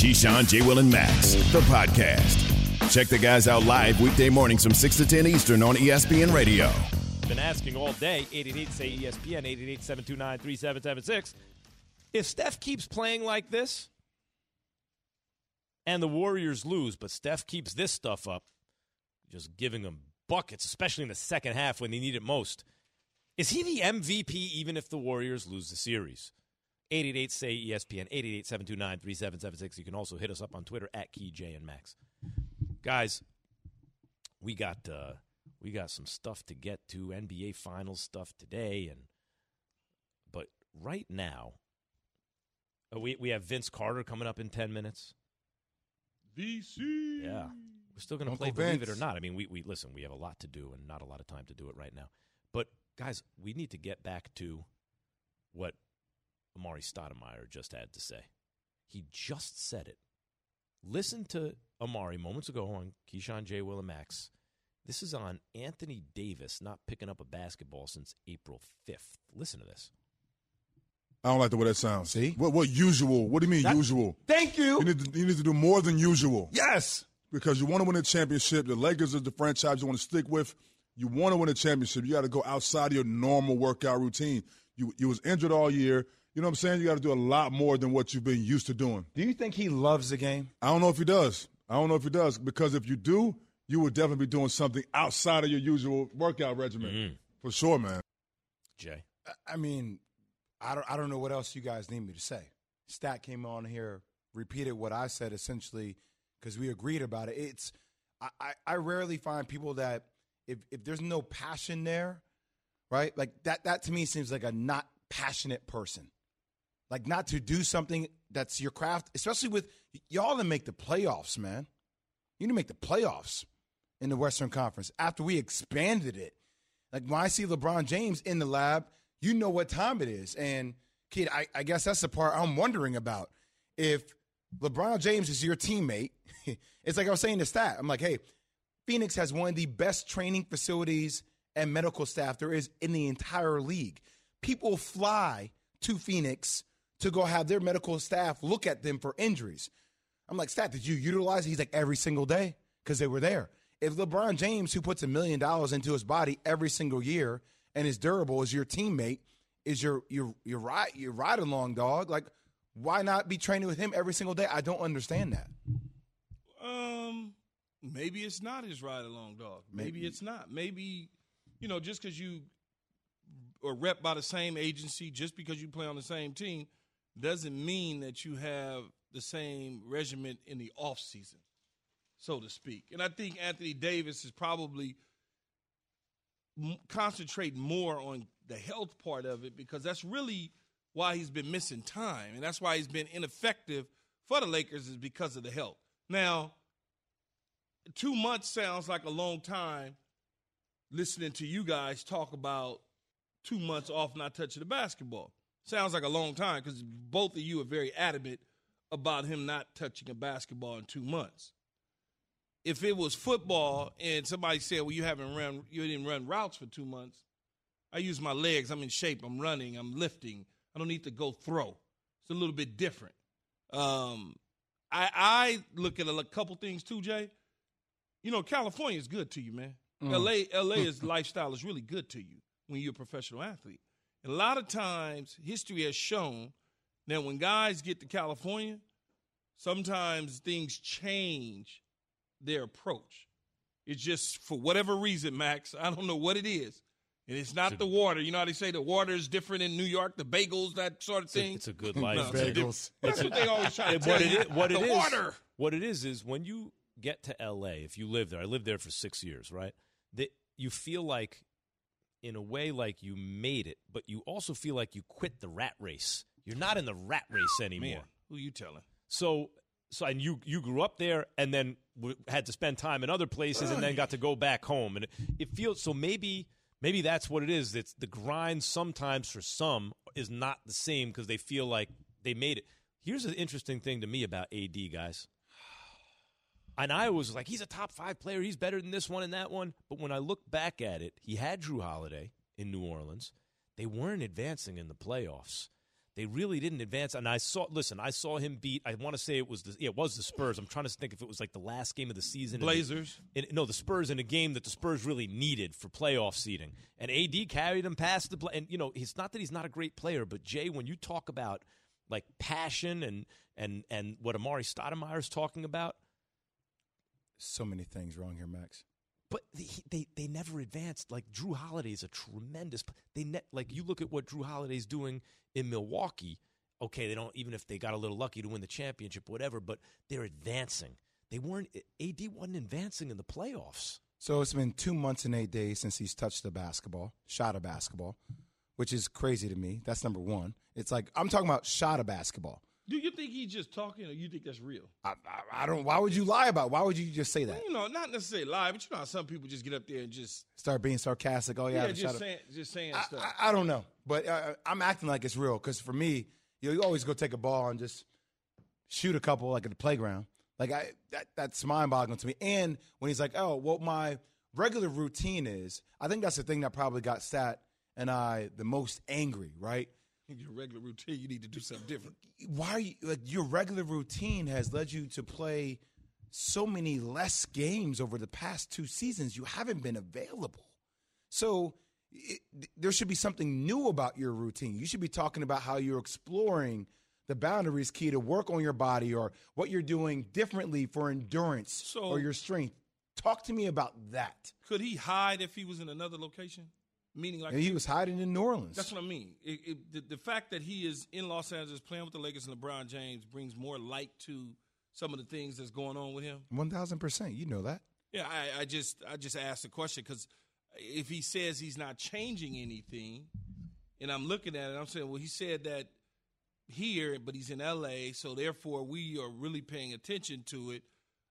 Keyshawn, J. Will, and Max, the podcast. Check the guys out live weekday mornings from 6 to 10 Eastern on ESPN Radio. Been asking all day, 888 say ESPN, 888 729 3776. If Steph keeps playing like this and the Warriors lose, but Steph keeps this stuff up, just giving them buckets, especially in the second half when they need it most, is he the MVP even if the Warriors lose the series? 888 say ESPN, 888 729 3776. You can also hit us up on Twitter at KeyJ and Max. Guys, we got. Uh, we got some stuff to get to NBA Finals stuff today, and but right now, uh, we we have Vince Carter coming up in ten minutes. VC. Yeah, we're still going to play Uncle Believe It or Not. I mean, we we listen. We have a lot to do and not a lot of time to do it right now. But guys, we need to get back to what Amar'e Stoudemire just had to say. He just said it. Listen to Amar'e moments ago on Keyshawn J. Will and Max. This is on Anthony Davis not picking up a basketball since April 5th. Listen to this. I don't like the way that sounds. See? What, what usual? What do you mean That- usual? Thank you. You need, to, you need to do more than usual. Yes. Because you want to win a championship. The Lakers is the franchise you want to stick with. You want to win a championship. You got to go outside of your normal workout routine. You you was injured all year. You know what I'm saying? You got to do a lot more than what you've been used to doing. Do you think he loves the game? I don't know if he does. I don't know if he does because if you do, you would definitely be doing something outside of your usual workout regimen. Mhm. For sure, man. Jay. I mean, I don't, I don't know what else you guys need me to say. Stat came on here, repeated what I said essentially because we agreed about it. It's I, I, I rarely find people that if if there's no passion there, right? Like that that to me seems like a not passionate person. Like not to do something that's your craft, especially with y'all that make the playoffs, man. You need to make the playoffs in the Western Conference after we expanded it. Like when I see LeBron James in the lab, you know what time it is. And kid, I, I guess that's the part I'm wondering about. If LeBron James is your teammate, it's like I was saying the stat. I'm like, hey, Phoenix has one of the best training facilities and medical staff there is in the entire league. People fly to Phoenix to go have their medical staff look at them for injuries. I'm like, Stat, did you utilize it? He's like, every single day because they were there. If LeBron James, who puts a million dollars into his body every single year and is durable, is your teammate, is your your your ride your ride along dog, like why not be training with him every single day? I don't understand that. Um, maybe it's not his ride along dog. Maybe, Maybe. it's not. Maybe, you know, just because you are rep by the same agency, just because you play on the same team, doesn't mean that you have the same regiment in the off season, so to speak. And I think Anthony Davis is probably m- concentrating more on the health part of it because that's really why he's been missing time, and that's why he's been ineffective for the Lakers is because of the health. Now, two months sounds like a long time listening to you guys talk about two months off not touching the basketball. Sounds like a long time because both of you are very adamant about him not touching a basketball in two months. If it was football and somebody said, "Well, you haven't run, you didn't run routes for two months," I use my legs. I'm in shape. I'm running. I'm lifting. I don't need to go throw. It's a little bit different. Um, I I look at a couple things too, Jay. You know, California is good to you, man. LA LA is lifestyle is really good to you when you're a professional athlete. And a lot of times, history has shown that when guys get to California, sometimes things change their approach. It's just for whatever reason, Max. I don't know what it is. And it's not the water. You know how they say the water is different in New York, the bagels, that sort of It's a, thing. it's a good No, life. it's a Bagels. That's what they always try to It- tell what it you. is, what it the is- water. what it is is when you get to LA, if you live there, I lived there for six years, right? That you feel like, in a way, like you made it, but you also feel like you quit the rat race. You're not in the rat race anymore. Man, who you telling? So, so and you you grew up there, and then w- had to spend time in other places, and then got to go back home, and it, it feels so maybe. Maybe that's what it is. It's the grind sometimes for some is not the same because they feel like they made it. Here's an interesting thing to me about AD, guys. And I was like, he's a top five player. He's better than this one and that one. But when I look back at it, he had Jrue Holiday in New Orleans. They weren't advancing in the playoffs. they really didn't advance. And I saw, listen, I saw him beat. I want to say it was the, yeah, it was the Spurs. I'm trying to think if it was like the last game of the season. Blazers. In, in, no, the Spurs in a game that the Spurs really needed for playoff seeding, and AD carried him past the. And you know, it's not that he's not a great player, but Jay, when you talk about like passion and and and what Amar'e Stoudemire is talking about, so many things wrong here, Max. But they, they they never advanced. Like Jrue Holiday is a tremendous. They net like you look at what Jrue Holiday's doing in Milwaukee. Okay, they don't even if they got a little lucky to win the championship, whatever. But they're advancing. They weren't. AD wasn't advancing in the playoffs. So it's been two months and eight days since he's touched the basketball, shot a basketball, which is crazy to me. That's number one. It's like I'm talking about shot a basketball. Do you think he's just talking, or you think that's real? I, I, I, don't. Why would you lie about? It? Why would you just say that? Well, you know, not necessarily lie, but you know how some people just get up there and just start being sarcastic. Oh yeah, yeah just saying, just saying I, stuff. I, don't know, but uh, I'm acting like it's real because for me, you, know, you always go take a ball and just shoot a couple like at the playground. Like I, that, that's mind-boggling to me. And when he's like, "Oh, what my regular routine is," I think that's the thing that probably got Stat and I the most angry. Right? Your regular routine, you need to do something different. Why are you like your regular routine has led you to play so many less games over the past two seasons? You haven't been available. So it, there should be something new about your routine. You should be talking about how you're exploring the boundaries key to work on your body or what you're doing differently for endurance so, or your strength. Talk to me about that. Could he hide if he was in another location? Meaning, like and he was hiding in New Orleans. That's what I mean. It, it, the, the, fact that he is in Los Angeles playing with the Lakers and LeBron James brings more light to some of the things that's going on with him. One thousand percent. You know that. Yeah, I, I just I just asked the question because if he says he's not changing anything, and I'm looking at it, I'm saying, well, he said that here, but he's in L.A., so therefore we are really paying attention to it,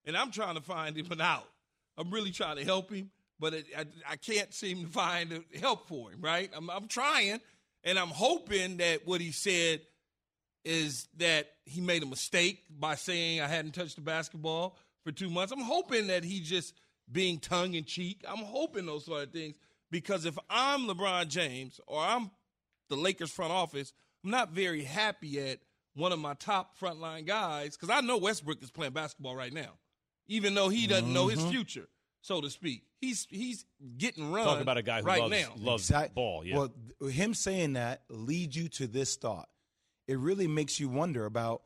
and I'm trying to find him an out. I'm really trying to help him but it, I, I, can't seem to find help for him, right? I'm, I'm trying, and I'm hoping that what he said is that he made a mistake by saying I hadn't touched the basketball for two months. I'm hoping that he's just being tongue in cheek. I'm hoping those sort of things because if I'm LeBron James or I'm the Lakers front office, I'm not very happy at one of my top frontline guys because I know Westbrook is playing basketball right now, even though he doesn't mm-hmm. know his mm-hmm. future so to speak. He's he's getting run. Talk about a guy who right loves, now. loves exactly. ball. Yeah. Well, him saying that leads you to this thought. It really makes you wonder about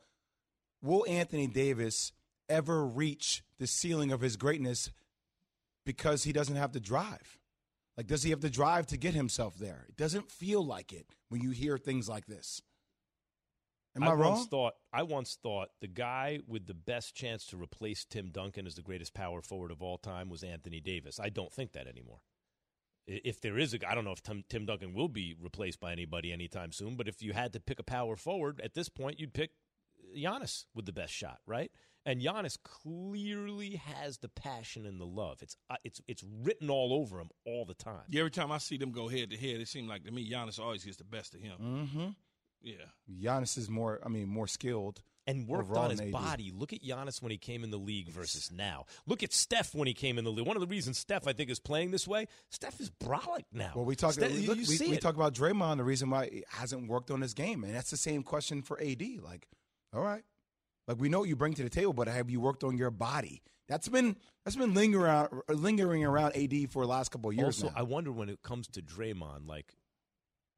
will Anthony Davis ever reach the ceiling of his greatness because he doesn't have to drive? Like, does he have to drive to get himself there? It doesn't feel like it when you hear things like this. Am I, I wrong? Once thought, I once thought the guy with the best chance to replace Tim Duncan as the greatest power forward of all time was Anthony Davis. I don't think that anymore. If there is a, I don't know if Tim, Tim Duncan will be replaced by anybody anytime soon. But if you had to pick a power forward at this point, you'd pick Giannis with the best shot, right? And Giannis clearly has the passion and the love. It's uh, it's it's written all over him all the time. Yeah, every time I see them go head to head, it seems like to me Giannis always gets the best of him. Mm-hmm. Yeah. Giannis is more, I mean, more skilled. And worked on his body. Look at Giannis when he came in the league versus now. Look at Steph when he came in the league. One of the reasons Steph, I think, is playing this way, Steph is brolic now. Well, we talk, look, we, we talk about Draymond, the reason why he hasn't worked on his game. And that's the same question for AD. Like, all right. Like, we know what you bring to the table, but have you worked on your body? That's been that's been lingering around, lingering around AD for the last couple of years. Also, now. I wonder when it comes to Draymond, like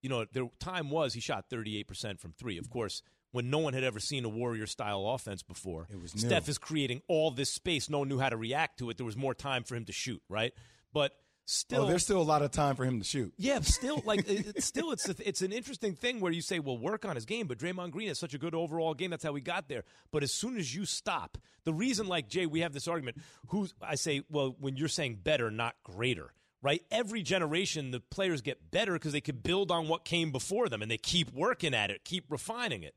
you know, the time was he shot 38% from three. Of course, when no one had ever seen a Warrior style offense before, it was Steph is creating all this space. No one knew how to react to it. There was more time for him to shoot, right? But still, oh, there's still a lot of time for him to shoot. Yeah, still, like, it, still, it's a, it's an interesting thing where you say, well, work on his game, but Draymond Green has such a good overall game. That's how we got there. But as soon as you stop, the reason, like Jay, we have this argument. Who I say, well, when you're saying better, not greater right? Every generation, the players get better because they could build on what came before them and they keep working at it, keep refining it.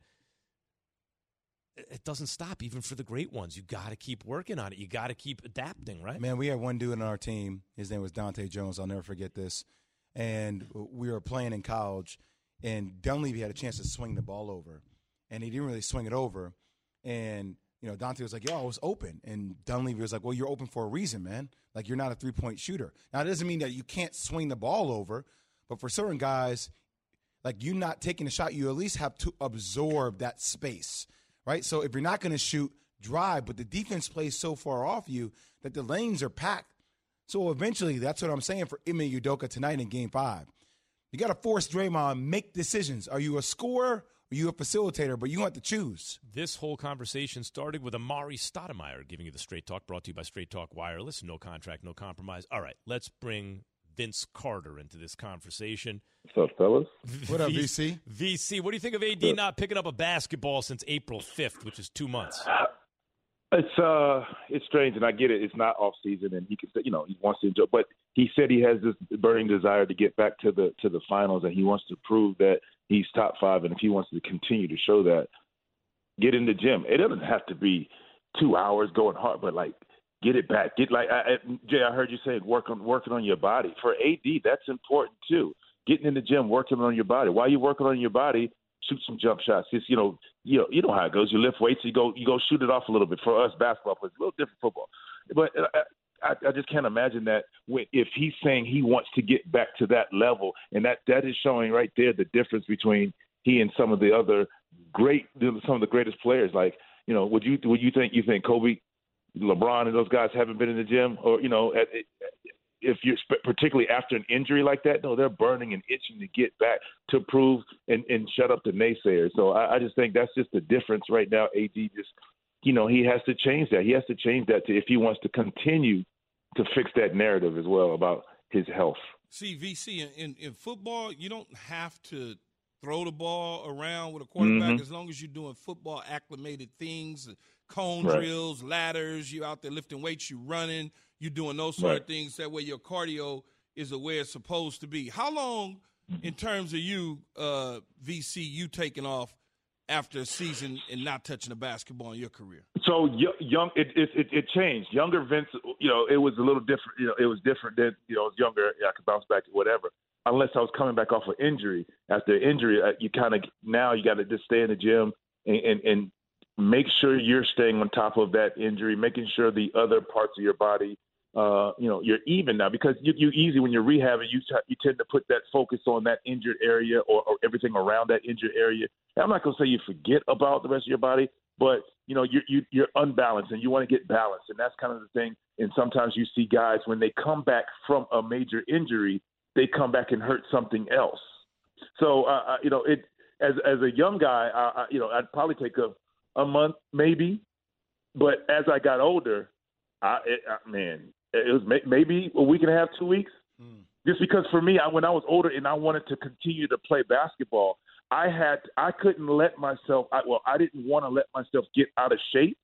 It doesn't stop even for the great ones. You got to keep working on it. You got to keep adapting, right? Man, we had one dude on our team. His name was Dahntay Jones. I'll never forget this. And we were playing in college, and Dunleavy had a chance to swing the ball over, and he didn't really swing it over. And you know, Dahntay was like, yo, I was open. And Dunleavy was like, well, you're open for a reason, man. Like, you're not a three point shooter. Now, it doesn't mean that you can't swing the ball over, but for certain guys, Like you not taking a shot, you at least have to absorb that space, right? So if you're not going to shoot, drive, but the defense plays so far off you that the lanes are packed. So eventually, that's what I'm saying for Ime Udoka tonight in Game Five. You got to force Draymond make decisions. Are you a scorer? Are you a facilitator? But you have to choose. This whole conversation started with Amar'e Stoudemire giving you the Straight Talk, brought to you by Straight Talk Wireless. No contract, no compromise. All right, let's bring Vince Carter into this conversation. What's up, fellas? What up, VC? VC, what do you think of AD not picking up a basketball since April 5th, which is two months? It's uh, it's strange, and I get it. It's not off season, and he can say, you know, he wants to enjoy. But he said he has this burning desire to get back to the to the finals, and he wants to prove that he's top five. And if he wants to continue to show that, get in the gym. It doesn't have to be two hours going hard, but like get it back. Get like I, Jay, I heard you say work on working on your body. For AD, that's important too. Getting in the gym, working on your body. While you're working on your body, shoot some jump shots. Just you know, you know, you know how it goes. You lift weights, you go, you go shoot it off a little bit. For us, basketball is a little different football, but uh, I, I just can't imagine that if he's saying he wants to get back to that level, and that that is showing right there the difference between he and some of the other great, some of the greatest players. Like you know, would you would you think you think Kobe, LeBron, and those guys haven't been in the gym, or you know, at, if you're particularly after an injury like that, no, they're burning and itching to get back to prove and, and shut up the naysayers. So I, I just think that's just the difference right now. AD just, you know, he has to change that. He has to change that to if he wants to continue to fix that narrative as well about his health. See, VC in, in, in football, you don't have to throw the ball around with a quarterback mm-hmm. as long as you're doing football acclimated things, cone Right. drills, ladders, you're out there lifting weights, you're running, you're doing those sort of things. That way your cardio is the way it's supposed to be. How long, in terms of you, uh, VC, you taking off after a season and not touching a basketball in your career? So young, it, it it changed. Younger Vince, you know, it was a little different. You know, it was different than you know, I was younger. Yeah, I could bounce back, to whatever. Unless I was coming back off of injury. After injury, uh, you kind of now you got to just stay in the gym and, and and make sure you're staying on top of that injury, making sure the other parts of your body, uh, you know, you're even now because you, you easy when you're rehabbing. You t- you tend to put that focus on that injured area or, or everything around that injured area. And I'm not gonna say you forget about the rest of your body, but you know you you you're unbalanced and you want to get balanced, and that's kind of the thing. And sometimes you see guys when they come back from a major injury, they come back and hurt something else. So uh, uh, you know it as as a young guy, I, I, you know I'd probably take a a month maybe, but as I got older, I, I man, it was may, maybe a week and a half, two weeks. Mm. Just because for me, I, when I was older and I wanted to continue to play basketball, I had I couldn't let myself. I, well, I didn't want to let myself get out of shape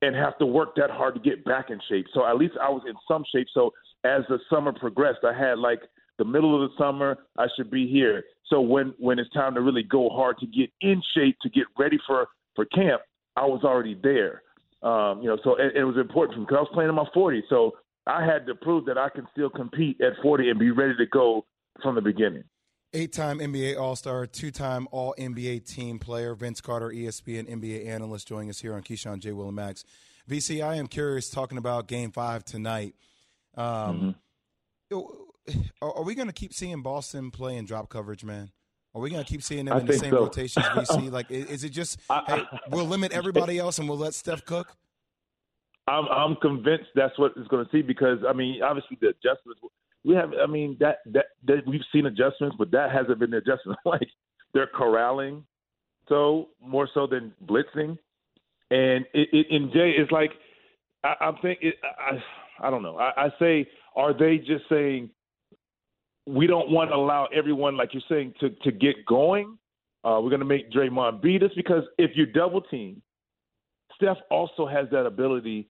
and have to work that hard to get back in shape. So at least I was in some shape. So as the summer progressed, I had like the middle of the summer, I should be here. So when when it's time to really go hard to get in shape to get ready for for camp, I was already there. Um, you know, so it, it was important for me because I was playing in my 40s. So I had to prove that I can still compete at 40 and be ready to go from the beginning. Eight time NBA All Star, two time All NBA team player, Vince Carter, ESPN NBA analyst, joining us here on Keyshawn J. Will and Max. VC, I am curious talking about game five tonight. Um, are, are we going to keep seeing Boston play in drop coverage, man? Are we going to keep seeing them I in the think same so. rotations, see? Like, is it just, hey, we'll limit everybody else and we'll let Steph cook? I'm I'm convinced that's what it's going to see because I mean obviously the adjustments we have I mean that that, that we've seen adjustments but that hasn't been the adjustment like they're corralling so more so than blitzing and it, it in Jay it's like I, I'm thinking I I don't know I, I say are they just saying we don't want to allow everyone like you're saying to to get going uh, we're going to make Draymond beat us because if you double team Steph also has that ability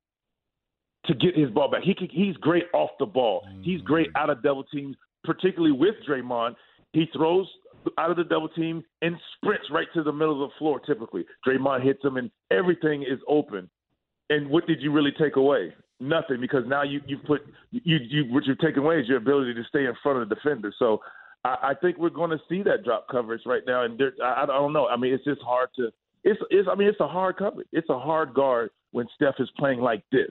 to get his ball back. He can, he's great off the ball. He's great out of double teams, particularly with Draymond. He throws out of the double team and sprints right to the middle of the floor. Typically, Draymond hits him, and everything is open. And what did you really take away? Nothing, because now you you put you you what you've taken away is your ability to stay in front of the defender. So. I, I think we're going to see that drop coverage right now, and there, I, I don't know. I mean, it's just hard to. It's, it's. I mean, it's a hard coverage. It's a hard guard when Steph is playing like this.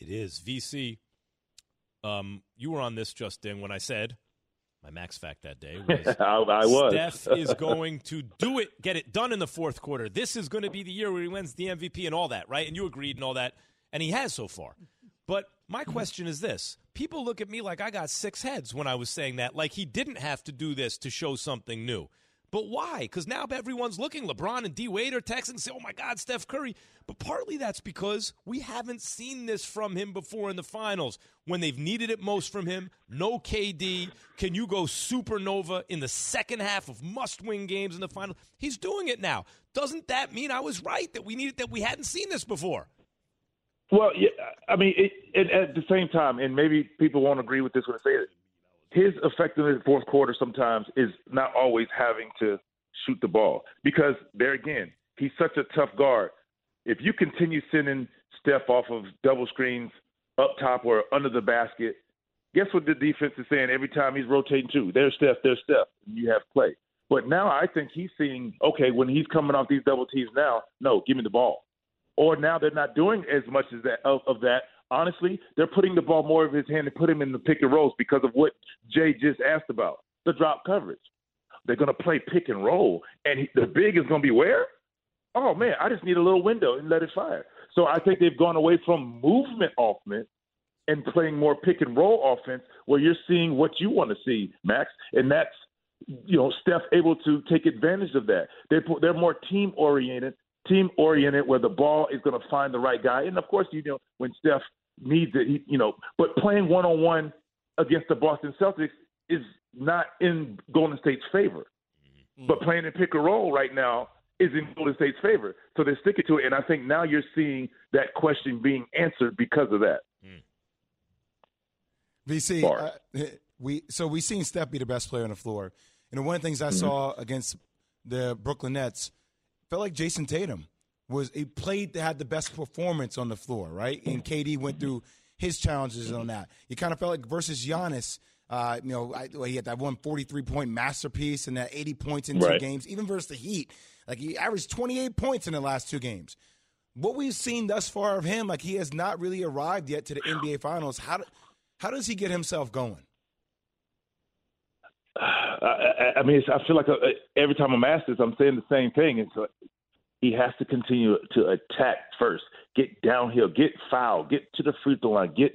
It is. VC, um, you were on this, Justin, when I said my max fact that day was I, I was. Steph is going to do it, get it done in the fourth quarter. This is going to be the year where he wins the MVP and all that, right? And you agreed and all that, and he has so far. But my question is this people look at me like I got six heads when I was saying that, like he didn't have to do this to show something new. But why? Because now everyone's looking. LeBron and D Wade are texting, say, "Oh my God, Steph Curry." But partly that's because we haven't seen this from him before in the finals when they've needed it most from him. No KD. Can you go supernova in the second half of must-win games in the final? He's doing it now. Doesn't that mean I was right that we needed that we hadn't seen this before? Well, yeah, I mean, it, it, at the same time, and maybe people won't agree with this when I say it. His effectiveness in fourth quarter sometimes is not always having to shoot the ball because there again, he's such a tough guard. If you continue sending Steph off of double screens up top or under the basket, guess what the defense is saying every time he's rotating to? There's Steph, there's Steph. And you have play. But now I think he's seeing, okay, when he's coming off these double teams now, no, give me the ball. Or now they're not doing as much as that of, of that. Honestly, they're putting the ball more of his hand and put him in the pick and rolls because of what Jay just asked about the drop coverage. They're going to play pick and roll, and he, the big is going to be where? Oh man, I just need a little window and let it fire. So I think they've gone away from movement offense and playing more pick and roll offense, where you're seeing what you want to see, Max, and that's you know Steph able to take advantage of that. They they're more team oriented, team oriented, where the ball is going to find the right guy, and of course you know when Steph needs it, he, you know, but playing one on one against the Boston Celtics is not in Golden State's favor. Mm-hmm. But playing in pick and roll right now is in Golden State's favor. So they're sticking to it. And I think now you're seeing that question being answered because of that. Mm. VC, uh, we so we've seen Steph be the best player on the floor. And one of the things I mm-hmm. saw against the Brooklyn Nets felt like Jayson Tatum was he played that had the best performance on the floor, right? And KD went through his challenges on that. You kind of felt like versus Giannis. Uh, you know, I, he had that one 43 point masterpiece and that 80 points in right. two games, even versus the Heat. Like he averaged 28 points in the last two games. What we've seen thus far of him, like he has not really arrived yet to the NBA Finals. How do, how does he get himself going? I, I mean, I feel like uh, every time I'm asked this, I'm saying the same thing. And so he has to continue to attack first, get downhill, get foul, get to the free throw line, get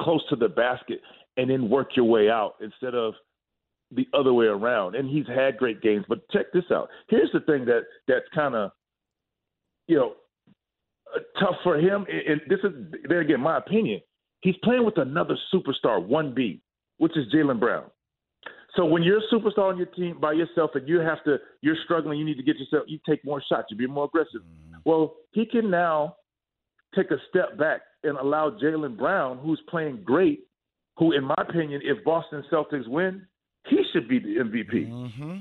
close to the basket, and then work your way out instead of the other way around. And he's had great games, but check this out. Here's the thing that that's kind of, you know, uh, tough for him. And this is there again, my opinion. He's playing with another superstar, one B, which is Jaylen Brown. So when you're a superstar on your team by yourself and you have to, you're struggling, you need to get yourself, you take more shots, you be more aggressive. Mm-hmm. Well, he can now take a step back and allow Jaylen Brown, who's playing great, who, in my opinion, if Boston Celtics win, he should be the MVP. Mm-hmm.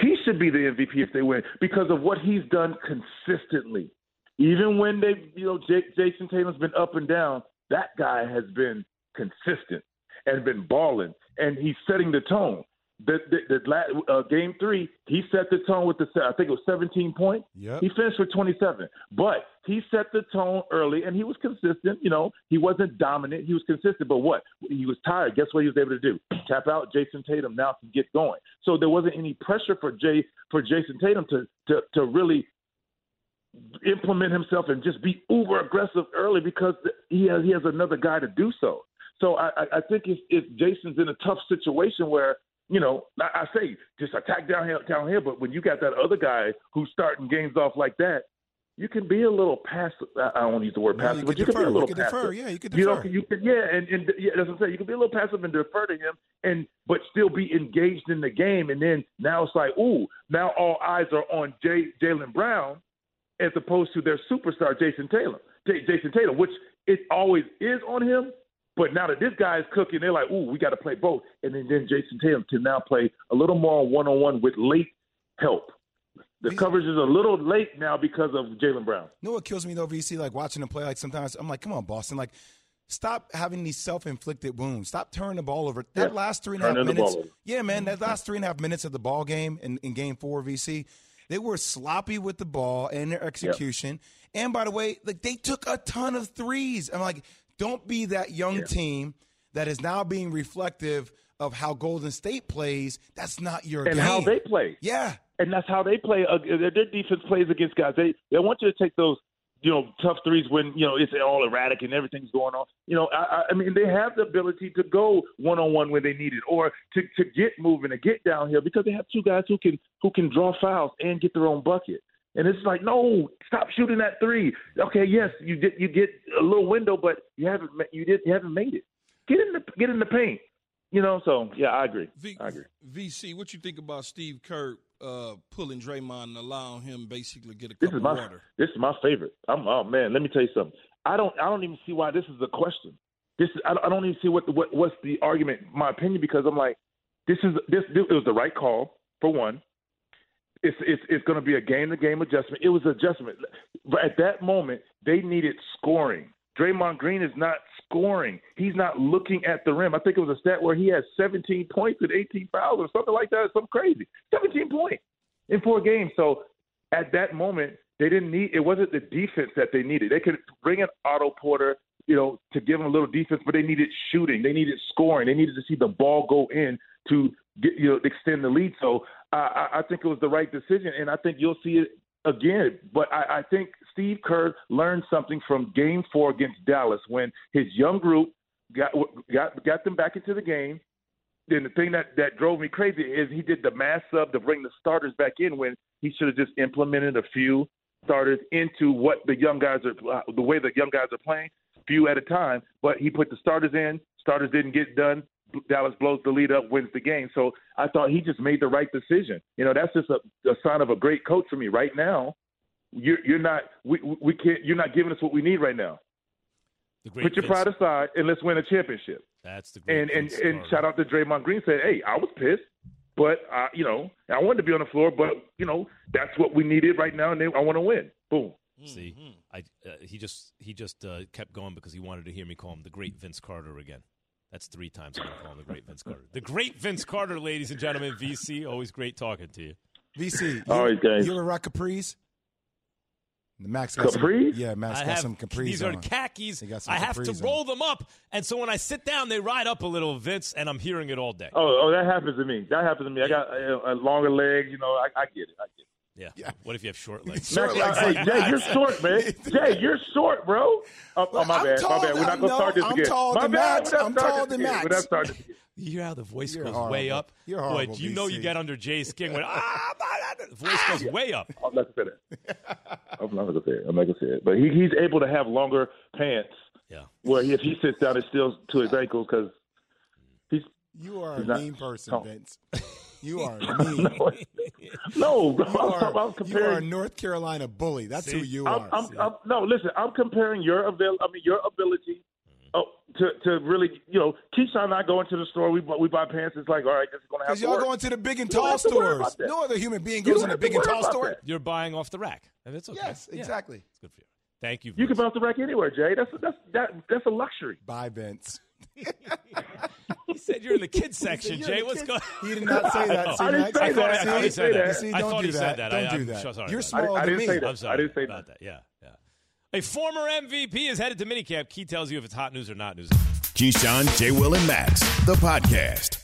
He should be the MVP if they win because of what he's done consistently. Even when they, you know, J- Jayson Tatum's been up and down, that guy has been consistent and been balling and he's setting the tone. The, the, the uh, game three, he set the tone with the I think it was 17 points. Yep. He finished with 27, but he set the tone early, and he was consistent. You know, he wasn't dominant. He was consistent. But what? He was tired. Guess what he was able to do? Tap out Jayson Tatum now to get going. So there wasn't any pressure for Jay for Jayson Tatum to to to really implement himself and just be uber aggressive early because he has he has another guy to do so. So I, I think if, if Jayson's in a tough situation where you know, I, I say just attack down here, down here, but when you got that other guy who's starting games off like that, you can be a little passive. I don't use the word passive, you but you defer. can be a little you passive. Defer. Yeah, you can defer. You, know, you can, yeah, and, and yeah, what I'm saying. You can be a little passive and defer to him, and but still be engaged in the game. And then now it's like, ooh, now all eyes are on Jay, Jaylen Brown, as opposed to their superstar Jason Taylor, J- Jayson Taylor, which it always is on him. But now that this guy is cooking, they're like, ooh, we got to play both. And then, then Jayson Tatum can now play a little more one on one with late help. The VC, coverage is a little late now because of Jaylen Brown. You know what kills me though, VC? Like watching him play, like sometimes I'm like, come on, Boston, like stop having these self-inflicted wounds. Stop turning the ball over. That yeah. last three and a half minutes, yeah, man, that mm-hmm. last three and a half minutes of the ball game in, in Game Four, VC, they were sloppy with the ball and their execution. And by the way, like they took a ton of threes. I'm like, don't be that young yeah. team that is now being reflective of how Golden State plays, that's not your and game. how they play. Yeah. and that's how they play. Uh, their their defense plays against guys. They they want you to take those you know tough threes when you know it's all erratic and everything's going on. You know, I, I mean they have the ability to go one on one when they need it, or to to get moving and get downhill because they have two guys who can who can draw fouls and get their own bucket. And it's like, no, stop shooting that three. Okay, yes, you get you get a little window, but you haven't you did you haven't made it. Get in the get in the paint. You know, so yeah, I agree. V- I agree. VC, what you think about Steve Kerr uh, pulling Draymond and allowing him basically get a This cup is of my water? this is my favorite. I'm oh man, let me tell you something. I don't I don't even see why this is a question. This is I don't, even see what the, what what's the argument. My opinion because I'm like this is this, this it was the right call for one. It's it's it's going to be a game to game adjustment. It was adjustment, but at that moment they needed scoring. Draymond Green is not scoring. He's not looking at the rim. I think it was a stat where he had 17 points and 18 fouls or something like that. Something crazy. 17 points in four games. So at that moment, they didn't need. It wasn't the defense that they needed. They could bring in Otto Porter, you know, to give them a little defense, but they needed shooting. They needed scoring. They needed to see the ball go in to get you know extend the lead. So I, I think it was the right decision, and I think you'll see it again. But I, I think Steve Kerr learned something from Game Four against Dallas when his young group got got got them back into the game. Then the thing that that drove me crazy is he did the mass sub to bring the starters back in when he should have just implemented a few starters into what the young guys are uh, the way the young guys are playing, few at a time. But he put the starters in. Starters didn't get done. Dallas blows the lead up, wins the game. So I thought he just made the right decision. You know, that's just a, a sign of a great coach for me. Right now, you're, you're not we we can't you're not giving us what we need right now. The great Put your Vince- pride aside and let's win a championship. That's the great And and Vince and shout out to Draymond Green said, hey, I was pissed, but uh, you know I wanted to be on the floor, but you know that's what we needed right now, and they, I want to win. Boom. See, I uh, he just he just uh, kept going because he wanted to hear me call him the great Vince Carter again. That's three times I'm going to call him the great Vince Carter. The great Vince Carter, ladies and gentlemen. VC, always great talking to you. VC. All right, guys. You ever rock capris? The Max got Capris? Some, yeah, Max I got have some capris these are on. khakis. Got some I have to capris on. roll them up, and so when I sit down, they ride up a little, Vince, and I'm hearing it all day. Oh, oh, that happens to me. That happens to me. I got uh, a longer leg. You know, I, I get it. I get it. Yeah. Yeah. What if you have short legs? Short legs hey, like Jay, you're short, man. Jay, you're short, bro. Oh, oh, my I'm bad. tall- my bad. We're not gonna start this no, I'm again. taller my than bad. Max. I'm starting taller this than again. Max. We're not starting this again. You hear how the voice You're goes horrible. way up? You're horrible, do you know you VC. get under Jay's skin when ah, the voice goes way up. I'm not gonna say that. I'm not gonna say it. I'm not gonna say it. But he, he's able to have longer pants Yeah. where he, if he sits down, it's still to his ankles because he's You are a He's not- mean person, no. Vince. You are mean. no, no. Bro, You are, I'm, I'm you are a. North Carolina bully. That's who you I'm, are. I'm, I'm, no, listen. I'm comparing your avail. I mean, your ability. Mm-hmm. Oh, to to really, you know, Keisha and I go into the store. We buy, we buy pants. It's like, all right, this is gonna have Because y'all work. going to the big and tall have stores. No other human being goes in a have to big and tall store. that. You're buying off the rack, and it's okay. Yes, Yeah. exactly. It's good for you. Thank you. You can buy off the rack anywhere, Jay. That's that's that that's a luxury. Bye, Vince. He said you're in the kids section, Jay. What's kid- going? He did not say that. See, I didn't Max? say I thought, I that. thought he said that. that. See, I don't thought do he that. said that. Don't I, do I'm that. so sorry You're about that. smaller I than didn't me. that. I'm sorry I didn't say about that. that. Yeah, yeah. A former MVP is headed to minicamp. Key tells you if it's hot news or not news. Keyshawn, J. Will, and Max, the podcast.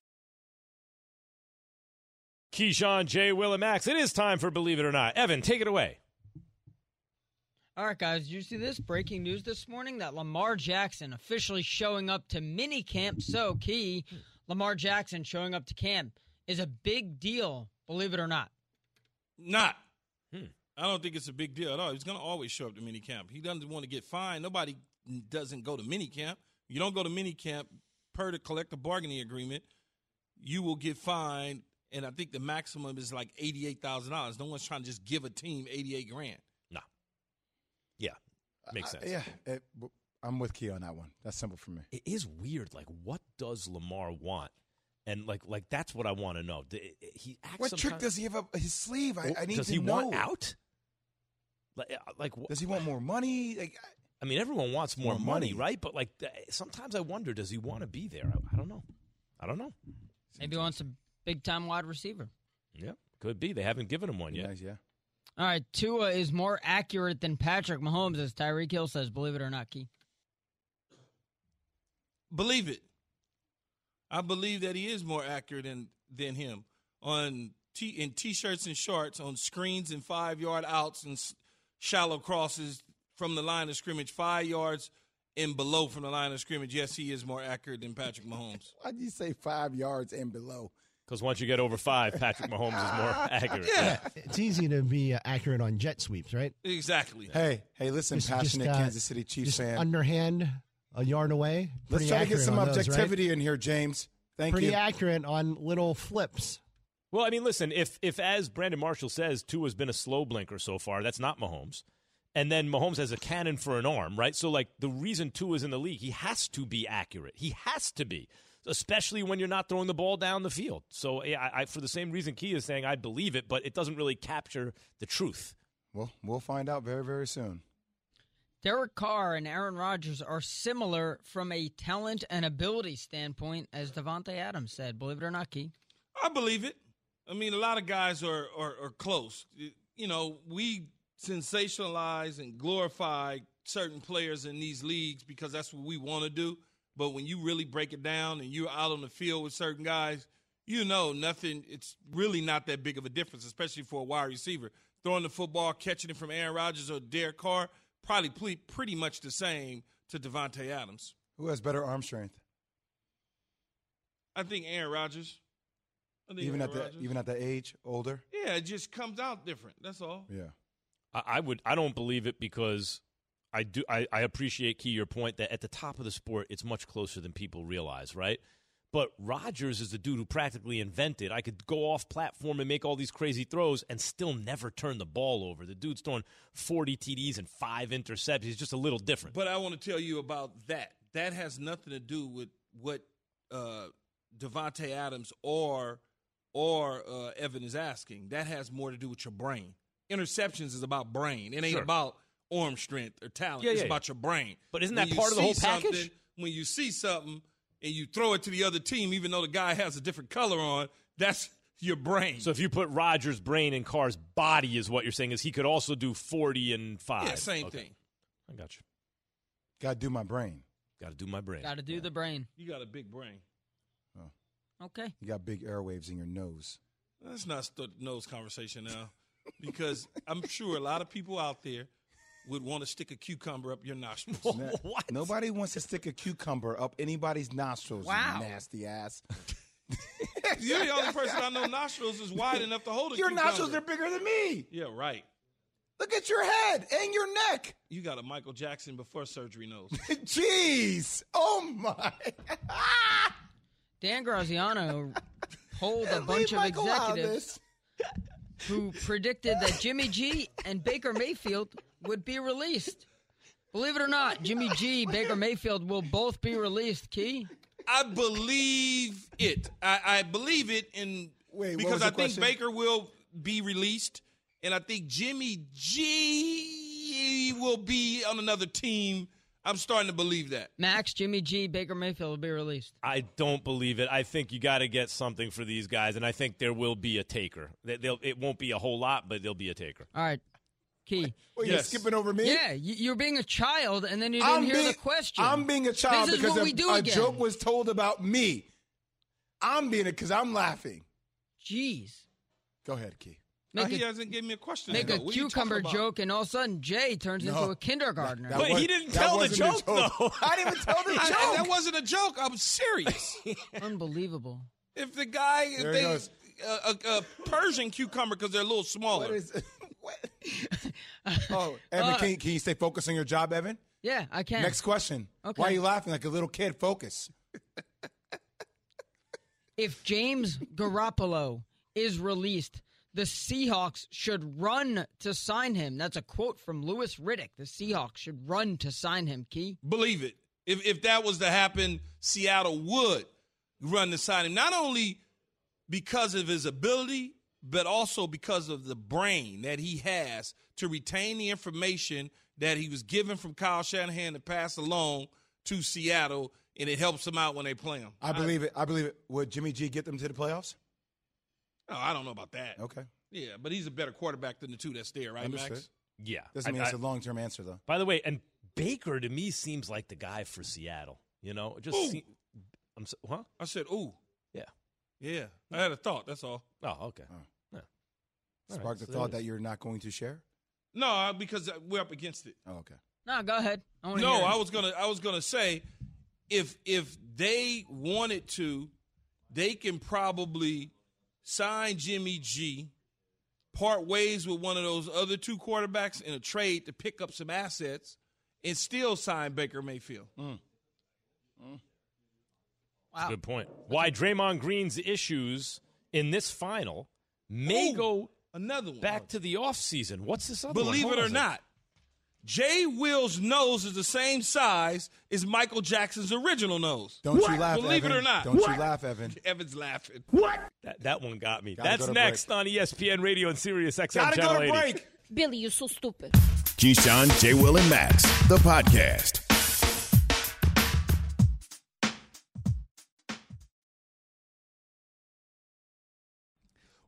Keyshawn, Jay, Will, and Max. It is time for Believe It or Not. Evan, take it away. All right, guys, you see this breaking news this morning that Lamar Jackson officially showing up to mini camp? So key, Lamar Jackson showing up to camp is a big deal, believe it or not. Not. Hmm. I don't think it's a big deal at all. He's going to always show up to mini camp. He doesn't want to get fined. Nobody doesn't go to mini camp. You don't go to mini camp per the collective bargaining agreement. You will get fined, and I think the maximum is like eighty-eight thousand dollars. No one's trying to just give a team eighty-eight grand. No. Yeah, makes Uh, sense. yeah, it, w- I'm with Key on that one. That's simple for me. It is weird. Like, what does Lamar want? And like, like that's what I want to know. He acts What trick does he have up his sleeve? I, I need does to he know. want out? Like, uh, like Does he want more money? Like, I mean, everyone wants more, More money, money. right? But like, sometimes I wonder, does he want to be there? I, I don't know. I don't know. Maybe he wants a big time wide receiver. Yeah, could be. They haven't given him one yet. nice, yeah. All right, Tua is more accurate than Patrick Mahomes, as Tyreek Hill says. Believe it or not, Key. Believe it. I believe that he is more accurate than than him on t in t-shirts and shorts on screens and five yard outs and s- shallow crosses from the line of scrimmage, five yards and below from the line of scrimmage. Yes, he is more accurate than Patrick Mahomes. Why do you say five yards and below? Because once you get over five, Patrick Mahomes is more accurate. Yeah, It's easy to be uh, accurate on jet sweeps, right? exactly. Hey, hey, listen, Just- passionate just, uh, Kansas City Chiefs Just fan. underhand, a yard away. Let's Pretty try to get accurate some on those, right? objectivity in here, James. Thank you. Pretty you. accurate on little flips. Well, I mean, listen, if if as Brandon Marshall says, Tua's been a slow blinker so far, that's not Mahomes. And then Mahomes has a cannon for an arm, right? So like the reason Tua's in the league, he has to be accurate. He has to be, especially when you're not throwing the ball down the field. So yeah, I, I, for the same reason Key is saying, I believe it, but it doesn't really capture the truth. Well, we'll find out very, very soon. Derek Carr and Aaron Rodgers are similar from a talent and ability standpoint, as Davante Adams said. Believe it or not, Key. I believe it. I mean, a lot of guys are, are, are close. You know, we sensationalize and glorify certain players in these leagues because that's what we want to do. But when you really break it down and you're out on the field with certain guys, you know nothing. It's really not that big of a difference, especially for a wide receiver. Throwing the football, catching it from Aaron Rodgers or Derek Carr, probably ple- pretty much the same to Davante Adams. Who has better arm strength? I think Aaron Rodgers. I think Even Aaron at the even at the age, older. Yeah, it just comes out different. That's all. Yeah. I, I would, I don't believe it because I do, I, I appreciate Key your point that at the top of the sport, it's much closer than people realize, right? But Rodgers is the dude who practically invented. I could go off platform and make all these crazy throws and still never turn the ball over. The dude's throwing 40 TDs and five interceptions. He's just a little different. But I want to tell you about that. That has nothing to do with what uh, Davante Adams or or uh, Evan is asking. That has more to do with your brain. Interceptions is about brain. It ain't Sure. about arm strength or talent. Yeah, it's yeah, about your brain. But isn't When that you part of the whole see package? When you see something and you throw it to the other team, even though the guy has a different color on, that's your brain. So if you put Rodgers' brain in Carr's body, is what you're saying is he could also do 40 and five. yeah, same Okay. thing. I got you. Got to do my brain. Got to do my brain. Got to do the brain. You got a big brain. Okay. You got big airwaves in your nose. Let's not start the nose conversation now, because I'm sure a lot of people out there would want to stick a cucumber up your nostrils. Na- Nobody wants to stick a cucumber up anybody's nostrils. Wow. You nasty ass. You're the only person I know nostrils is wide enough to hold a cucumber. Your cucumber. nostrils are bigger than me. Yeah, right. Look at your head and your neck. You got a Michael Jackson before surgery nose. Jeez. Oh my. Dan Graziano told a bunch Leave of Michael out of executives this. Who predicted that Jimmy G and Baker Mayfield would be released. Believe it or not, Jimmy G, Baker Mayfield will both be released. Key. I believe it. I, I believe it in Wait, because I think question? Baker will be released, and I think Jimmy G will be on another team. I'm starting to believe that. Max, Jimmy G, Baker Mayfield will be released. I don't believe it. I think you got to get something for these guys, and I think there will be a taker. They- They'll, it won't be a whole lot, but there'll be a taker. All right. Key. Wait, you're skipping over me? Yeah, you- you're being a child, and then you didn't I'm hear being, the question. I'm being a child This because a, we do a joke was told about me. I'm being it because I'm laughing. Jeez. Go ahead, Key. Uh, Make he a, hasn't given me a question. make though. a What are you talking cucumber joke, and all of a sudden Jay turns into a kindergartner. That But was- he didn't tell the wasn't joke, though. I didn't even tell the I- joke. that wasn't a joke. I'm serious. Unbelievable. if the guy, if There they, goes. a, a, a Persian cucumber because they're a little smaller. What is what? Oh, Evan, Uh, can, can you stay focused on your job, Evan? Yeah, I can. Next question. Okay. Why are you laughing like a little kid? Focus. If James Garoppolo is released, the Seahawks should run to sign him. That's a quote from Louis Riddick. The Seahawks should run to sign him. Key. Believe it. If if that was to happen, Seattle would run to sign him. Not only because of his ability, but also because of the brain that he has to retain the information that he was given from Kyle Shanahan to pass along to Seattle, and it helps him out when they play him. I believe it. I believe it. Would Jimmy G get them to the playoffs? No, I don't know about that. Okay. Yeah, but he's a better quarterback than the two that's there, right, Understood. Max? Yeah. Doesn't I- mean I- it's a long term answer, though. by the way, and Baker to me seems like the guy for Seattle. You know, just Ooh. se- I'm so, huh? I said, ooh, Yeah. yeah. I had a thought. That's all. Oh, okay. Oh. Yeah. All Spark right, the so thought that you're not going to share? No, uh, because we're up against it. Oh, okay. No, go ahead. I No, hear. I was gonna I was gonna say if if they wanted to, they can probably sign Jimmy G, part ways with one of those other two quarterbacks in a trade to pick up some assets, and still sign Baker Mayfield. Mm. Mm. Wow. Good point. Why Draymond Green's issues in this final may Ooh, go Another one. back to the offseason. What's this other Believe one? it or on not, Jay Will's nose is the same size as Michael Jackson's original nose. Don't you laugh, Believe it or not. Don't you laugh, Evan. Evan's laughing. What? That, that one got me. Gotta That's go to next on E ESPN Radio and Sirius XM Gotta Channel go to 80. break. Billy, you're so stupid. Keyshawn, J. Will, and Max, the podcast.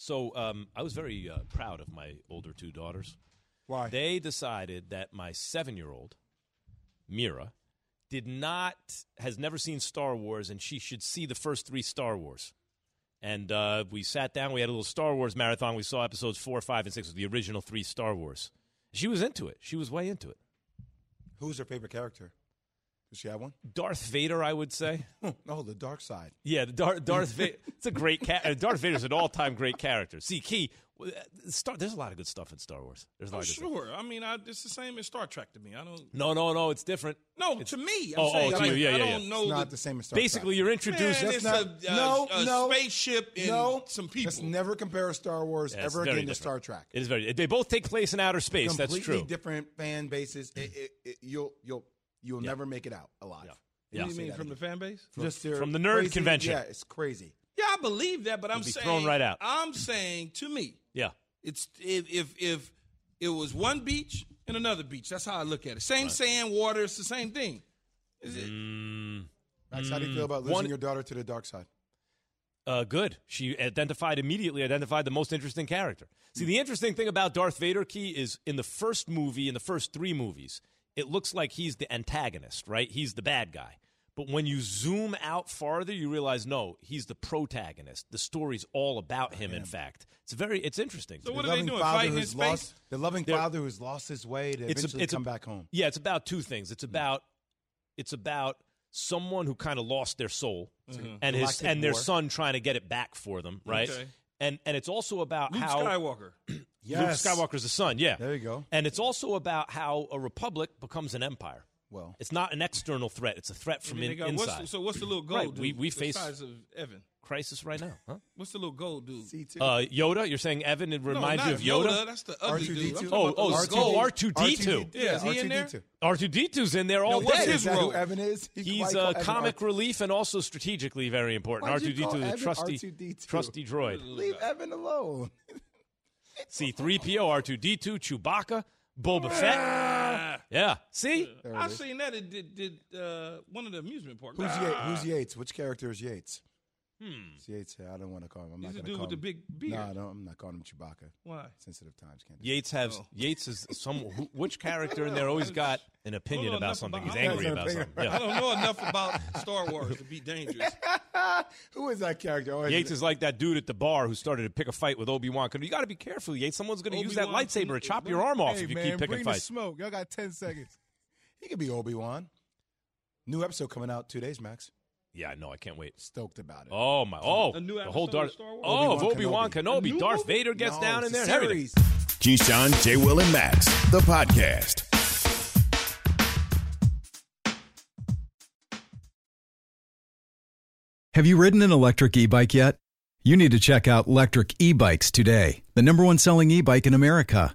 So um, I was very uh, proud of my older two daughters. Why? They decided that my seven year old, Mira, did not, has never seen Star Wars, and she should see the first three Star Wars. And uh, we sat down, we had a little Star Wars marathon. We saw episodes four, five, and six of the original three Star Wars. She was into it. She was way into it. Who's her favorite character? Does she have one? Darth Vader, I would say. Oh, the dark side. Yeah, the Dar- Darth Vader. It's a great cat. uh, Darth Vader's an all-time great character. See, Key. uh, Star- there's a lot of good stuff in Star Wars. There's a lot Oh, of good stuff. sure. I mean, I, it's the same as Star Trek to me. I don't. No, no, no. It's different. No, It's- to me. I'm Oh, oh, saying, to like, you. Yeah, I yeah, don't yeah. know. It's not the, the same as Star Basically, you're introduced. Man, it's not- a, a, no, a no, spaceship and no, some people. Just never compare Star Wars Yeah, ever very again to. Star Trek. It is very. They both take place in outer space. That's true. different fan bases. It, it, it, you'll you'll you'll Yeah. never make it out alive. Yeah. Yeah. do you mean that from the fan base? Just from the nerd crazy- convention. Yeah, it's crazy. Yeah, I believe that, but I'm You'll be saying thrown right out. I'm saying to me, Yeah. it's if if if it was one beach and another beach. That's how I look at it. Same sand, water. It's the same thing. Is it? Mm, Max, how do you feel about losing One- your daughter to the dark side? uh, good. She identified immediately. Identified the most interesting character. See, the interesting thing about Darth Vader, Key, is in the first movie, in the first three movies, it looks like he's the antagonist, right? He's the bad guy. But when you zoom out farther, you realize no, he's the protagonist. The story's all about him. In fact, it's very, it's interesting. So what the are they loving doing? father Fighting in who's space? lost the loving They're- father who's lost his way to It's a- eventually it's a- come back home. Yeah, it's about two things. It's about it's about someone who kind of lost their soul mm-hmm. and his Galactic and their War. son trying to get it back for them, right? Okay. And and it's also about Luke how Skywalker. Yes. Luke Skywalker's the son, yeah. There you go. And it's also about how a republic becomes an empire. Well, It's not an external threat; it's a threat from I mean, in, they got- inside. what's, so what's the little gold Right, we- dude we the face- size of Evan? crisis right now, huh? What's the little gold dude? Uh, Yoda, you're saying Evan it reminds not you of Yoda? Yoda, that's the ugly dude. I'm talking Oh, oh, little oh. R two D two. Yeah, is he in there? R two D 2s in there all Now, what's day. his role? Evan is? He- He's he call uh, comic R2? relief and also strategically very important. R two D two, the Evan trusty, R2D2? trusty droid. Leave Evan alone. C three PO, R two D two, Chewbacca, Boba Fett. Yeah, see, I've seen that. It did, did uh, one of the amusement parks. Who's, Ah. Yates? Who's Yates? Which character is Yates? Hmm. Yates. I don't want to call him. I'm He's not the dude call with the big beard. No, I don't, I'm not calling him Chewbacca. Why? Sensitive times can't. Yates has Oh. Yates is some who, which character in there always got an opinion know about enough something. about- He's I don't angry about enough something. I Yeah. don't know enough about Star Wars to be dangerous. Who is that character? Oh, Yates is like that dude at the bar who started to pick a fight with Obi Wan. You got to be careful, Yates. Someone's going to use that Obi-Wan lightsaber and chop your arm off Hey, if you man, keep picking bring the fights. smoke. Y'all got 10 seconds. He could be Obi Wan. New episode coming out two days, Max. Yeah, no, I can't wait. Stoked about it. Oh my! Oh, A new the whole episode Darth. of Star Wars? Oh, of Obi Obi-Wan Kenobi. Kenobi. Darth movie? Vader gets No, down in there. a and everything. series. Keyshawn, J. Will, and Max, the podcast. Have you ridden an electric e bike yet? You need to check out Lectric E Bikes today, the number one selling e bike in America.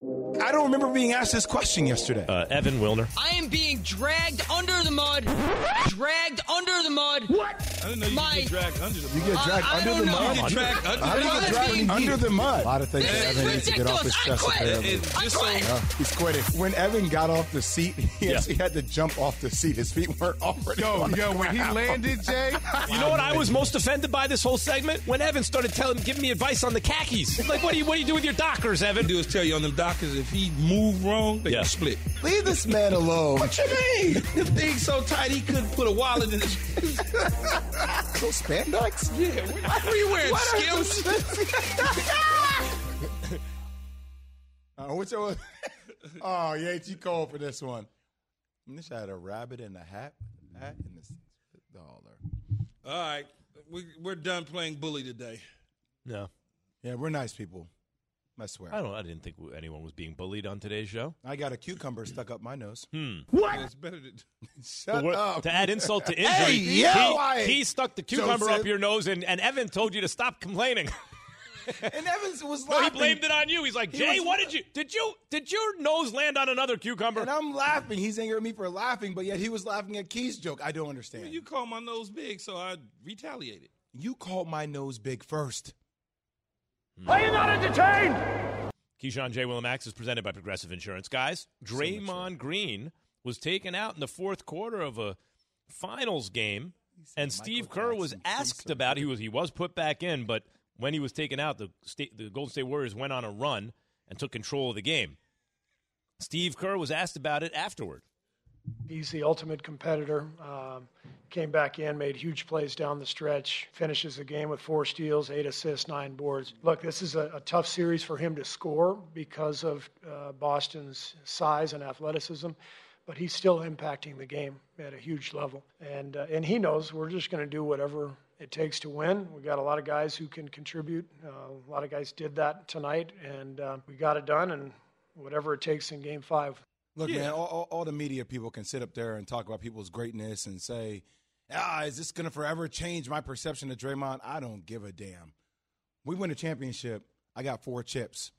I don't remember being asked this question yesterday. Uh, Evan Wilner. I am being dragged under the mud. Dragged under the mud. What? I didn't know you My- get dragged under the mud. you get dragged I- I under don't the know. mud. You get dragged under How do you the get mud? dragged under the mud? A lot of things This Evan needs to get off his chest. I quit. apparently. It- I just so- quit. Uh, he's quitting. When Evan got off the seat, he Yeah. actually had to jump off the seat. His feet weren't already Yo, on the yo, when he landed, Jay, You know what I was most offended by this whole segment? When Evan started telling, giving me advice on the khakis. Like, what do you, what do you do with your Dockers, Evan? do is tell you on them dockers if he move wrong, they Yeah. can split. Leave this man alone. What you mean? the thing's so tight he couldn't put a wallet in his. So spandex? Yeah, what are you wearing? Skims? Uh, which one? oh, yeah, you called for this one. And This had a rabbit in a hat, hat in the dollar. All right, we, we're done playing bully today. No, Yeah, we're nice people. I swear. I don't. I didn't think anyone was being bullied on today's show. I got a cucumber stuck up my nose. Hmm. It's better to. Shut What- up. to add insult to injury, Hey, he, yo, I- he stuck the cucumber Joseph. up your nose, and, and Evan told you to stop complaining. and Evans was No, he blamed it on you. He's like, He Jay, was- what did you did you did your nose land on another cucumber? And I'm laughing. He's angry at me for laughing, but yet he was laughing at Key's joke. I don't understand. You called my nose big, so I retaliated. You called my nose big first. Keyshawn J. Willimax is presented by Progressive Insurance. Guys, Draymond Green was taken out in the fourth quarter of a finals game, and Steve Kerr was asked about. He was he was put back in, but when he was taken out, the state, the Golden State Warriors went on a run and took control of the game. Steve Kerr was asked about it afterward. He's the ultimate competitor. Um, came back in, made huge plays down the stretch, finishes the game with four steals, eight assists, nine boards. Look, this is a, a tough series for him to score because of uh, Boston's size and athleticism, but he's still impacting the game at a huge level. And, uh, and he knows we're just going to do whatever it takes to win. We got a lot of guys who can contribute. Uh, a lot of guys did that tonight, and uh, we got it done, and whatever it takes in game five. Look, man, all, all, all the media people can sit up there and talk about people's greatness and say, ah, is this going to forever change my perception of Draymond? I don't give a damn. We win a championship. I got four chips.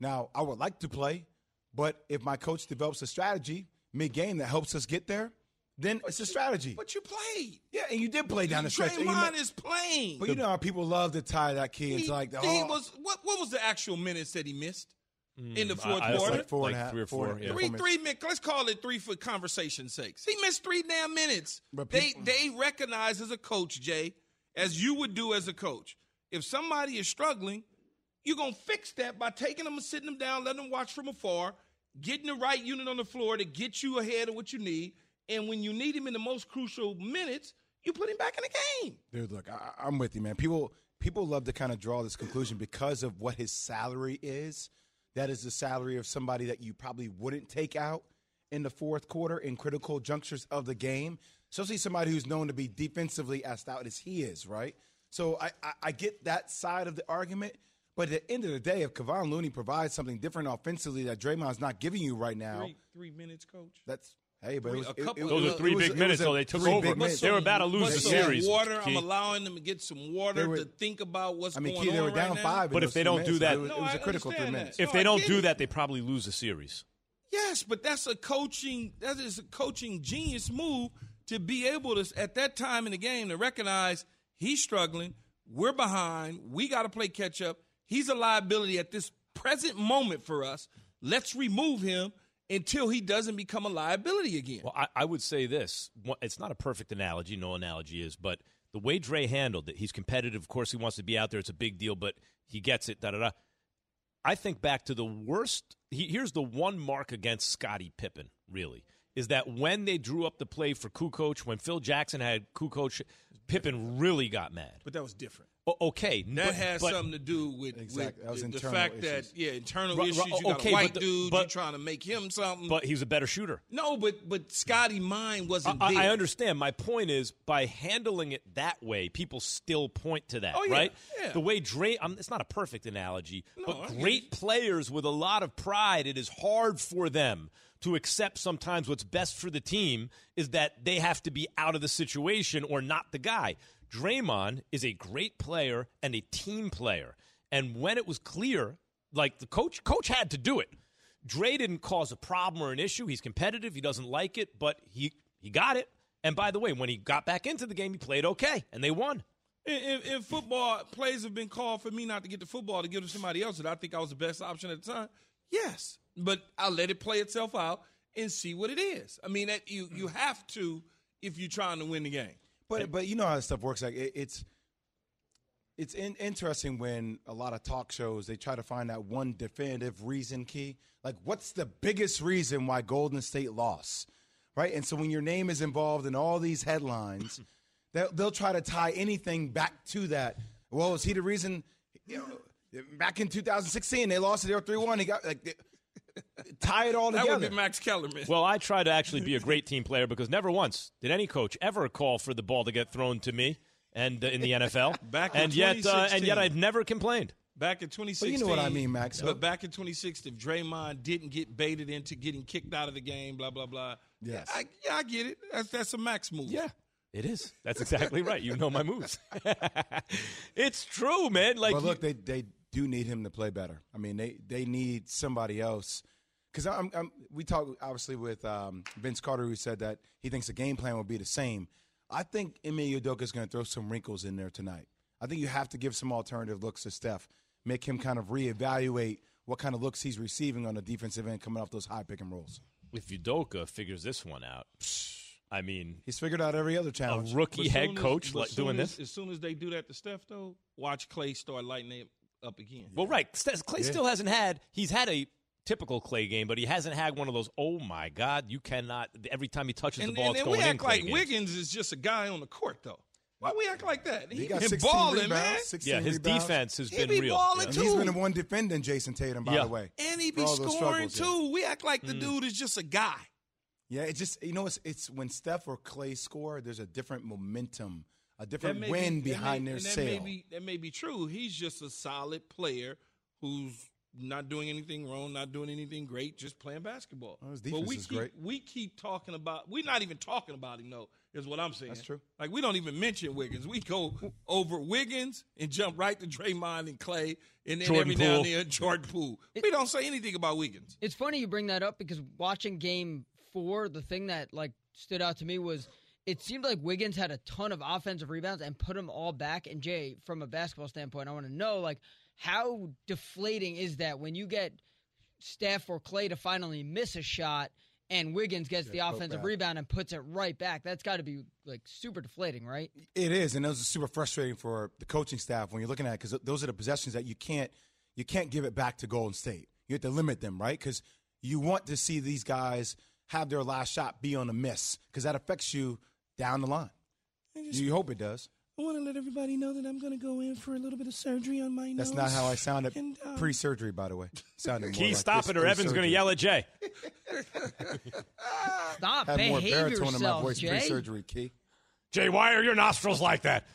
Now, I would like to play, but if my coach develops a strategy mid game that helps us get there, then it's a strategy. But you played. Yeah, and you did play down the stretch. you Draymond is playing. But you know how people love to tie that kid. he, like the he oh, was what? What was the actual minutes that he missed? In the Mm, fourth I- I- quarter. like four and a half, three or four- four, yeah. Three, four three minutes. Let's call it three for conversation sakes. He missed three damn minutes. But they people- they recognize as a coach, Jay, as you would do as a coach. If somebody is struggling, you're gonna fix that by taking them and sitting them down, letting them watch from afar, getting the right unit on the floor to get you ahead of what you need. And when you need him in the most crucial minutes, you put him back in the game. Dude, look, I, I'm with you, man. People people love to kind of draw this conclusion because of what his salary is. That is the salary of somebody that you probably wouldn't take out in the fourth quarter in critical junctures of the game. Especially somebody who's known to be defensively as stout as he is, right? So I, I, I get that side of the argument. But at the end of the day, if Kevon Looney provides something different offensively that Draymond's not giving you right now, Three, three minutes, coach. that's hey, but Three- it was, a couple- it Those was- are three big minutes, a though. They took three over. big minutes. They were about to lose the some series. Water. Key. I'm allowing them to get some water were- to think about what's I mean, going Key, they on were down right now. five. But if they don't do that- it was, No, it was I a critical three minutes. If No, they don't do that, they probably lose the series. Yes, but that's a coaching. That is a coaching genius move to be able to at that time in the game to recognize he's struggling. We're behind. We got to play catch up. He's a liability at this present moment for us. Let's remove him until he doesn't become a liability again. Well, I, I would say this. It's not a perfect analogy. No analogy is, but the way Dre handled it, he's competitive. Of course, he wants to be out there. It's a big deal, but he gets it. Da da da. I think back to the worst. He, here's the one mark against Scottie Pippen. Really, is that when they drew up the play for Kukoc, when Phil Jackson had Kukoc, Pippen really got mad. But that was different. O- okay, That but- has but- something to do with, Exactly. with That was the, the fact issues. that yeah, internal Ru- ru- issues. You got okay, a white but the- dude. but- you're trying to make him something. But he's a better shooter. no, but but Scottie Mine wasn't I, there. I understand. My point is, by handling it that way, people still point to that, Oh, yeah, right? yeah. The way Dre, um, it's not a perfect analogy, I but get great you. players with a lot of pride, it is hard for them to accept sometimes what's best for the team is that they have to be out of the situation or not the guy. Draymond is a great player and a team player. And when it was clear, like the coach, coach had to do it. Dre didn't cause a problem or an issue. He's competitive. He doesn't like it, but he he got it. And by the way, when he got back into the game, he played okay, and they won. In, football, plays have been called for me not to get the football to give to somebody else that I think I was the best option at the time. Yes, but I'll let it play itself out and see what it is. I mean, that you you have to if you're trying to win the game. But but you know how this stuff works. Like it, it's it's in, interesting when a lot of talk shows they try to find that one definitive reason key. Like what's the biggest reason why Golden State lost, right? And so when your name is involved in all these headlines, they'll, they'll try to tie anything back to that. Well, is he the reason? You know, back in 2016 they lost. Three one. He got like tie it all That together. would be Max Kellerman. Well, I try to actually be a great team player because never once did any coach ever call for the ball to get thrown to me and uh, in the NFL. Back in and yet, uh, and yet, I've never complained. Back in 2016. But you know what I mean, Max. But back in 2016, if Draymond didn't get baited into getting kicked out of the game, blah blah blah. Yes. I, yeah, I get it. That's that's a Max move. Yeah. It is. That's exactly right. You know my moves. it's true, man. Like, but look, they they do need him to play better. I mean, they they need somebody else. Because I'm, I'm, we talked obviously with um, Vince Carter, who said that he thinks the game plan will be the same. I think Emilio Udoka is going to throw some wrinkles in there tonight. I think you have to give some alternative looks to Steph, make him kind of reevaluate what kind of looks he's receiving on the defensive end coming off those high pick and rolls. if Udoka figures this one out, I mean, He's figured out every other challenge. a rookie head soon as- coach like doing as- this. As soon as they do that to Steph, though, watch Clay start lighting it up again. Well, right. St- Clay still hasn't had. He's had a typical Clay game, but he hasn't had one of those. Oh my God! You cannot. Every time he touches and, the ball, and it's then going we act Clay like games. Wiggins is just a guy on the court, though. Why we act like that? he got been 16 balling, rebounds, man. 16 Yeah, his rebounds. defense has He been be real. balling Yeah. And he's too. been the one defending Jayson Tatum, by Yeah. the way. And he for be scoring struggles, yeah. too. We act like the mm. dude is just a guy. Yeah, it just you know it's it's when Steph or Clay score, there's a different momentum, a different wind be, that behind may- their and that sail. May be, that may be true. He's just a solid player who's not doing anything wrong, not doing anything great, just playing basketball. Well, his but defense we is keep, great. We keep talking about. We're not even talking about him though. Is what I'm saying. That's true. Like we don't even mention Wiggins. We go over Wiggins and jump right to Draymond and Clay, and then Jordan every now and Poole. then Jordan Poole. We don't say anything about Wiggins. It's funny you bring that up because watching game four, the thing that like stood out to me was it seemed like Wiggins had a ton of offensive rebounds and put them all back. And Jay, from a basketball standpoint, I want to know like how deflating is that when you get Steph or Clay to finally miss a shot, and Wiggins gets the offensive rebound and puts it right back. That's got to be like super deflating, right? It is, and those are super frustrating for the coaching staff when you're looking at it because those are the possessions that you can't you can't give it back to Golden State. You have to limit them, right? Because you want to see these guys have their last shot be on a miss because that affects you down the line. You hope it does. I want to let everybody know that I'm going to go in for a little bit of surgery on my That's nose. That's not how I sounded And, uh, pre-surgery, by the way. Sounded more Key, like stop it, or Evan's going to yell at Jay. Stop, Had more behave baritone in my yourself, voice Jay. pre-surgery. Key. Jay, why are your nostrils like that?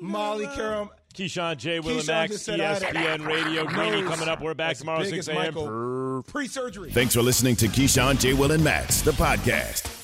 Molly Qerim. Keyshawn, Jay, Will, and Keyshawn Max, just said I had a ESPN Radio, Greeny coming up. We're back as tomorrow, 6 a.m. Pre-surgery. Thanks for listening to Keyshawn, J. Will, and Max, the podcast.